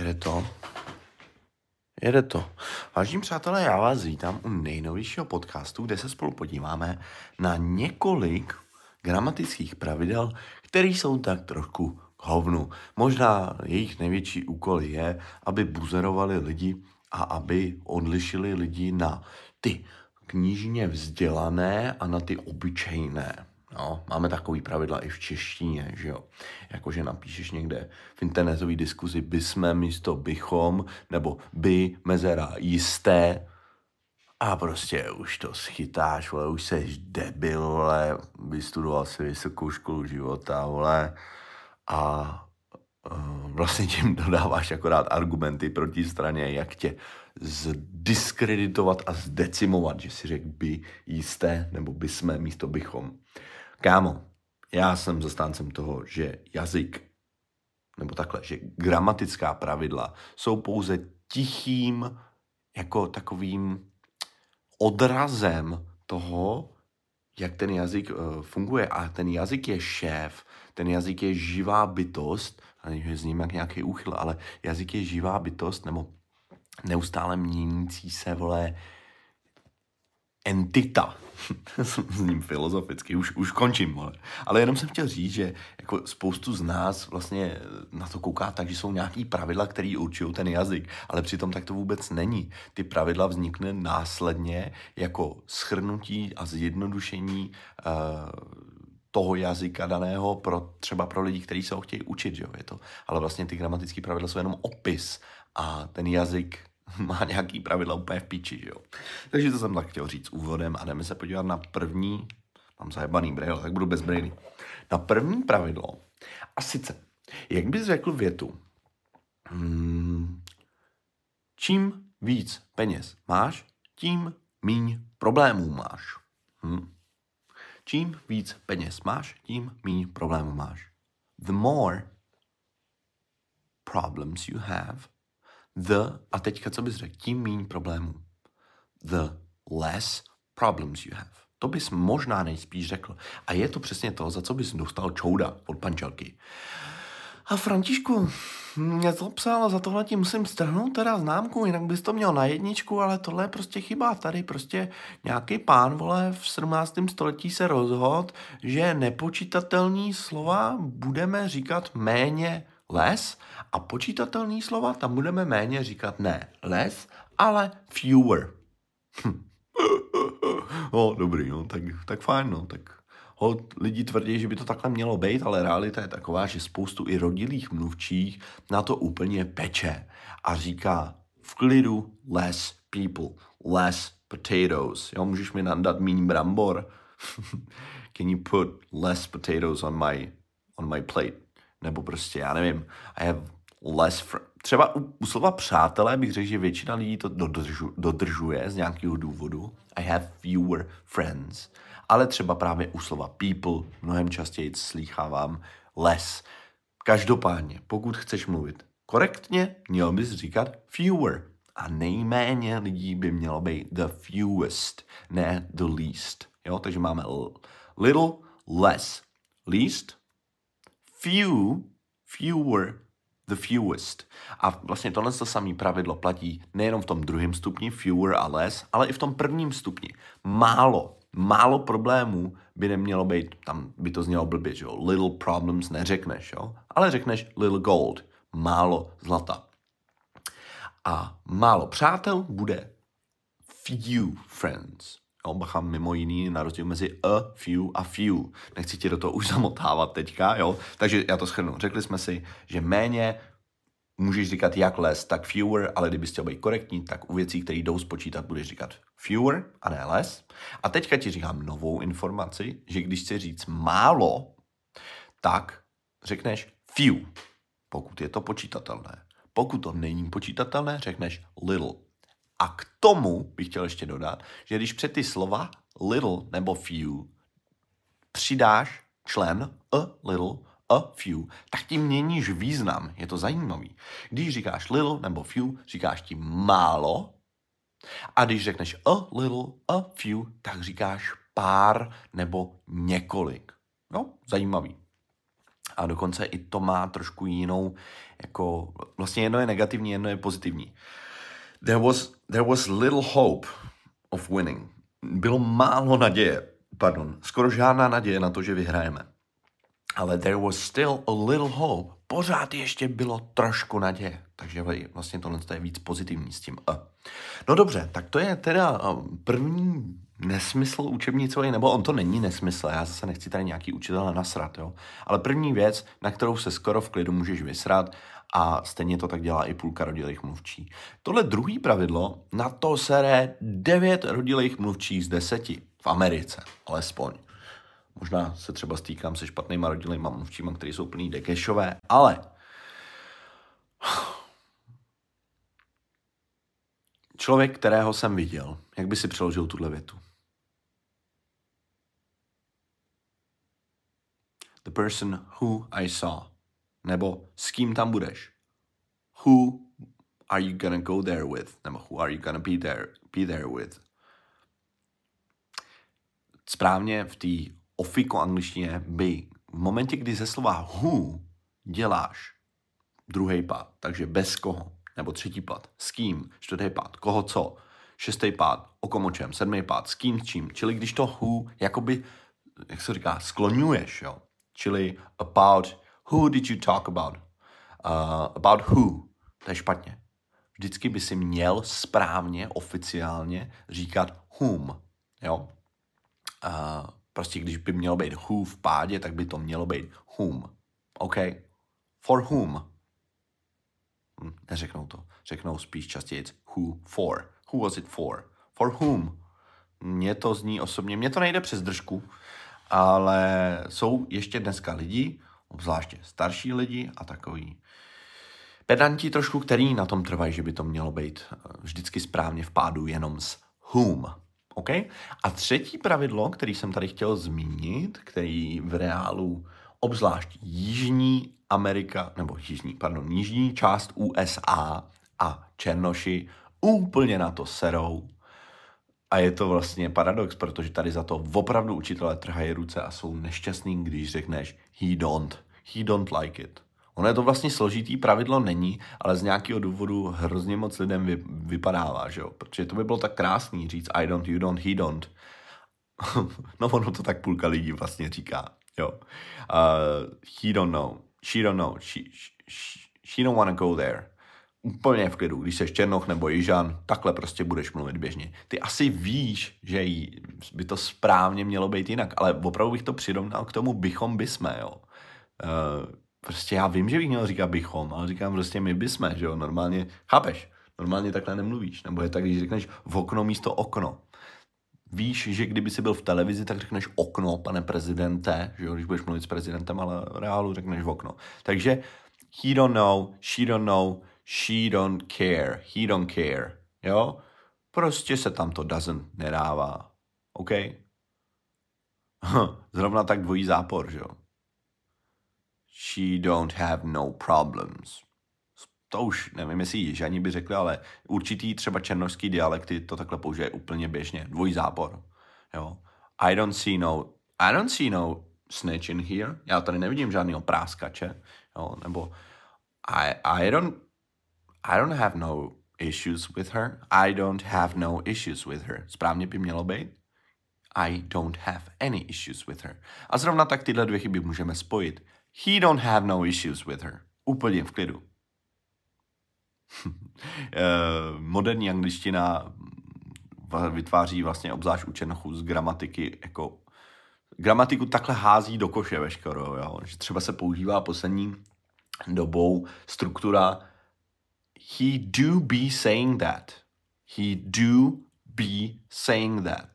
Jede to. Jede to. Vážení přátelé, já vás vítám u nejnovějšího podcastu, kde se spolu podíváme na několik gramatických pravidel, které jsou tak trošku k hovnu. Možná jejich největší úkol je, aby buzerovali lidi a aby odlišili lidi na ty knižně vzdělané a na ty obyčejné. No, máme takový pravidla i v češtině, že jo. Jakože napíšeš někde v internetové diskuzi by jsme místo bychom, nebo by mezera jisté, a prostě už to schytáš, vole, už seš debil, vole, vystudoval si vysokou školu života, vole, a uh, vlastně tím dodáváš akorát argumenty proti straně, jak tě zdiskreditovat a zdecimovat, že si řekl by jisté, nebo by jsme místo bychom. Kámo, já jsem zastáncem toho, že jazyk, nebo takhle, že gramatická pravidla jsou pouze tichým, jako takovým odrazem toho, jak ten jazyk uh, funguje. A ten jazyk je šéf, ten jazyk je živá bytost, a nevím, z ním jak nějaký úchyl, ale jazyk je živá bytost, nebo neustále měnící se, vole, entita. s ním filozoficky, už, už končím, ale. ale jenom jsem chtěl říct, že jako spoustu z nás vlastně na to kouká tak, že jsou nějaký pravidla, které určují ten jazyk, ale přitom tak to vůbec není. Ty pravidla vznikne následně jako schrnutí a zjednodušení uh, toho jazyka daného pro, třeba pro lidi, kteří se ho chtějí učit, že jo, je to. Ale vlastně ty gramatické pravidla jsou jenom opis a ten jazyk má nějaký pravidla úplně v píči, že jo. Takže to jsem tak chtěl říct úvodem a jdeme se podívat na první, mám zajebaný braille, tak budu bez braille. Na první pravidlo, a sice, jak bys řekl větu, hmm, čím víc peněz máš, tím míň problémů máš. Hmm. Čím víc peněz máš, tím míň problémů máš. The more problems you have, The, a teďka co bys řekl, tím méně problémů. The less problems you have. To bys možná nejspíš řekl. A je to přesně to, za co bys dostal čouda od pančelky. A Františku, mě to psal, za tohle ti musím strhnout teda známku, jinak bys to měl na jedničku, ale tohle je prostě chyba. Tady prostě nějaký pán, vole, v 17. století se rozhod, že nepočítatelný slova budeme říkat méně les a počítatelný slova, tam budeme méně říkat ne les, ale fewer. Hm. o, dobrý, no, tak, tak fajn, no, tak ho, lidi tvrdí, že by to takhle mělo být, ale realita je taková, že spoustu i rodilých mluvčích na to úplně peče a říká v klidu less people, less potatoes. Jo, můžeš mi nadat míň brambor? Can you put less potatoes on my, on my plate? Nebo prostě, já nevím, I have less fr- Třeba u, u slova přátelé bych řekl, že většina lidí to dodržu, dodržuje z nějakého důvodu. I have fewer friends. Ale třeba právě u slova people mnohem častěji slýchávám less. Každopádně, pokud chceš mluvit korektně, měl bys říkat fewer. A nejméně lidí by mělo být the fewest, ne the least. Jo, takže máme little, less, least, few, fewer, the fewest. A vlastně tohle to samé pravidlo platí nejenom v tom druhém stupni, fewer a less, ale i v tom prvním stupni. Málo, málo problémů by nemělo být, tam by to znělo blbě, že jo, little problems neřekneš, jo, ale řekneš little gold, málo zlata. A málo přátel bude few friends. Jo, bacha mimo jiný na rozdíl mezi a, few a few. Nechci tě do toho už zamotávat teďka, jo. Takže já to schrnu. Řekli jsme si, že méně můžeš říkat jak less, tak fewer, ale kdybys chtěl být korektní, tak u věcí, které jdou spočítat, budeš říkat fewer a ne less. A teďka ti říkám novou informaci, že když chci říct málo, tak řekneš few, pokud je to počítatelné. Pokud to není počítatelné, řekneš little. A k tomu bych chtěl ještě dodat, že když před ty slova little nebo few přidáš člen a little, a few, tak tím měníš význam. Je to zajímavý. Když říkáš little nebo few, říkáš tím málo. A když řekneš a little, a few, tak říkáš pár nebo několik. No, zajímavý. A dokonce i to má trošku jinou, jako vlastně jedno je negativní, jedno je pozitivní. There was, there was little hope of winning. Bylo málo naděje, pardon, skoro žádná naděje na to, že vyhrajeme. Ale there was still a little hope. Pořád ještě bylo trošku naděje. Takže vlastně tohle je víc pozitivní s tím. No dobře, tak to je teda první nesmysl učebnicový, nebo on to není nesmysl, já zase nechci tady nějaký učitel nasrat, jo. Ale první věc, na kterou se skoro v klidu můžeš vysrat a stejně to tak dělá i půlka rodilých mluvčí. Tohle druhý pravidlo, na to sere 9 rodilých mluvčích z deseti v Americe, alespoň. Možná se třeba stýkám se špatnýma rodilýma mluvčíma, který jsou plný dekešové, ale člověk, kterého jsem viděl, jak by si přeložil tuhle větu? The person who I saw. Nebo s kým tam budeš? Who are you gonna go there with? Nebo who are you gonna be there, be there with? Správně v té ofiko angličtině by. V momentě, kdy ze slova who děláš druhý pád, takže bez koho, nebo třetí pád, s kým, čtvrtý pád, koho co, šestý pád, o kom o čem, sedmý pád, s kým, čím. Čili když to who, jakoby, jak se říká, skloňuješ, jo. Čili about, who did you talk about? Uh, about who. To je špatně. Vždycky by si měl správně, oficiálně říkat whom, jo. Uh, prostě když by mělo být who v pádě, tak by to mělo být whom. OK? For whom? Hm, neřeknou to. Řeknou spíš častěji who for. Who was it for? For whom? Mně to zní osobně, mně to nejde přes držku, ale jsou ještě dneska lidi, obzvláště starší lidi a takový pedanti trošku, který na tom trvají, že by to mělo být eh, vždycky správně v pádu jenom s whom. OK? A třetí pravidlo, který jsem tady chtěl zmínit, který v reálu obzvlášť Jižní Amerika, nebo Jižní, pardon, Jižní část USA a Černoši úplně na to serou. A je to vlastně paradox, protože tady za to opravdu učitelé trhají ruce a jsou nešťastní, když řekneš he don't, he don't like it. Ono je to vlastně složitý, pravidlo není, ale z nějakého důvodu hrozně moc lidem vy, vypadává, že jo? Protože to by bylo tak krásný říct I don't, you don't, he don't. no ono to tak půlka lidí vlastně říká, jo. Uh, he don't know, she don't know, she, she, she don't wanna go there. Úplně v klidu, když jsi Černoch nebo Jižan, takhle prostě budeš mluvit běžně. Ty asi víš, že by to správně mělo být jinak, ale opravdu bych to přirovnal k tomu bychom bysme, jo. Uh, prostě já vím, že bych měl říkat bychom, ale říkám prostě my bysme, že jo, normálně, chápeš, normálně takhle nemluvíš, nebo je tak, když řekneš v okno místo okno. Víš, že kdyby jsi byl v televizi, tak řekneš okno, pane prezidente, že jo, když budeš mluvit s prezidentem, ale reálu řekneš v okno. Takže he don't know, she don't know, she don't care, he don't care, jo. Prostě se tam to doesn't nedává, OK? Zrovna tak dvojí zápor, že jo she don't have no problems. To už nevím, jestli Jižani by řekli, ale určitý třeba černožský dialekty to takhle použije úplně běžně. Dvojí zápor. Jo. I don't see no, I don't see no snitch in here. Já tady nevidím žádného práskače. Jo. Nebo I, I don't I don't have no issues with her. I don't have no issues with her. Správně by mělo být. I don't have any issues with her. A zrovna tak tyhle dvě chyby můžeme spojit. He don't have no issues with her. Úplně v klidu. Eh, moderní angličtina vytváří vlastně obzvlášť u Černochů z gramatiky jako gramatiku takhle hází do koše veškerou, jo? že třeba se používá poslední dobou struktura he do be saying that. He do be saying that.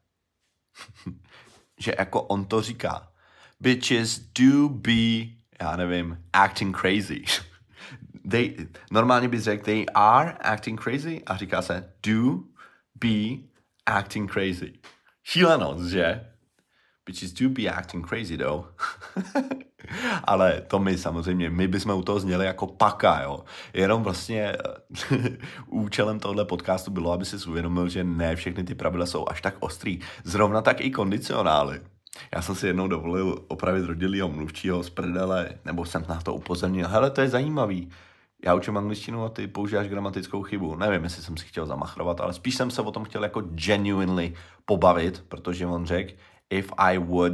že jako on to říká. Bitches do be já nevím, acting crazy. they, normálně bys řekl, they are acting crazy a říká se do be acting crazy. Šílenost, že? Bitches do be acting crazy, though. Ale to my samozřejmě, my bychom u toho zněli jako paka, jo. Jenom vlastně účelem tohle podcastu bylo, aby si uvědomil, že ne všechny ty pravidla jsou až tak ostrý. Zrovna tak i kondicionály. Já jsem si jednou dovolil opravit rodilýho mluvčího z prdele, nebo jsem na to upozornil. Hele, to je zajímavý. Já učím angličtinu a ty používáš gramatickou chybu. Nevím, jestli jsem si chtěl zamachrovat, ale spíš jsem se o tom chtěl jako genuinely pobavit, protože on řekl, if I would,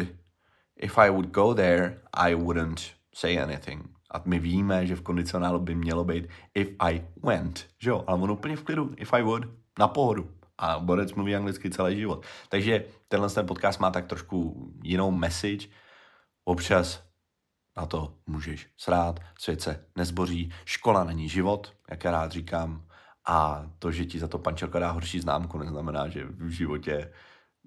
if I would go there, I wouldn't say anything. A my víme, že v kondicionálu by mělo být if I went, že jo? Ale on úplně v klidu, if I would, na pohodu a Borec mluví anglicky celý život. Takže tenhle ten podcast má tak trošku jinou message. Občas na to můžeš srát, svět se nezboří, škola není život, jak já rád říkám, a to, že ti za to pančelka dá horší známku, neznamená, že v životě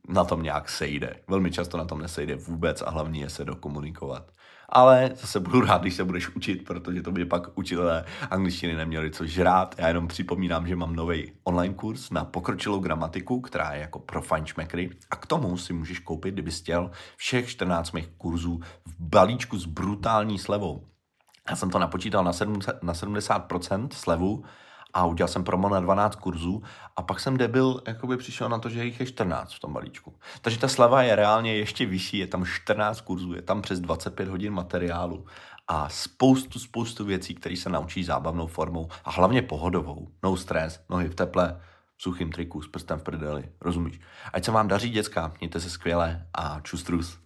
na tom nějak sejde. Velmi často na tom nesejde vůbec a hlavně je se dokomunikovat ale zase budu rád, když se budeš učit, protože to by pak učitelé angličtiny neměli co žrát. Já jenom připomínám, že mám nový online kurz na pokročilou gramatiku, která je jako pro fajnšmekry a k tomu si můžeš koupit, kdyby chtěl, všech 14 mých kurzů v balíčku s brutální slevou. Já jsem to napočítal na, 70, na 70% slevu a udělal jsem promo na 12 kurzů a pak jsem debil jakoby přišel na to, že jich je 14 v tom balíčku. Takže ta slava je reálně ještě vyšší, je tam 14 kurzů, je tam přes 25 hodin materiálu a spoustu, spoustu věcí, které se naučí zábavnou formou a hlavně pohodovou. No stres, nohy v teple, v suchým triku, s prstem v prdeli, rozumíš? Ať se vám daří, děcka, mějte se skvěle a čustrus.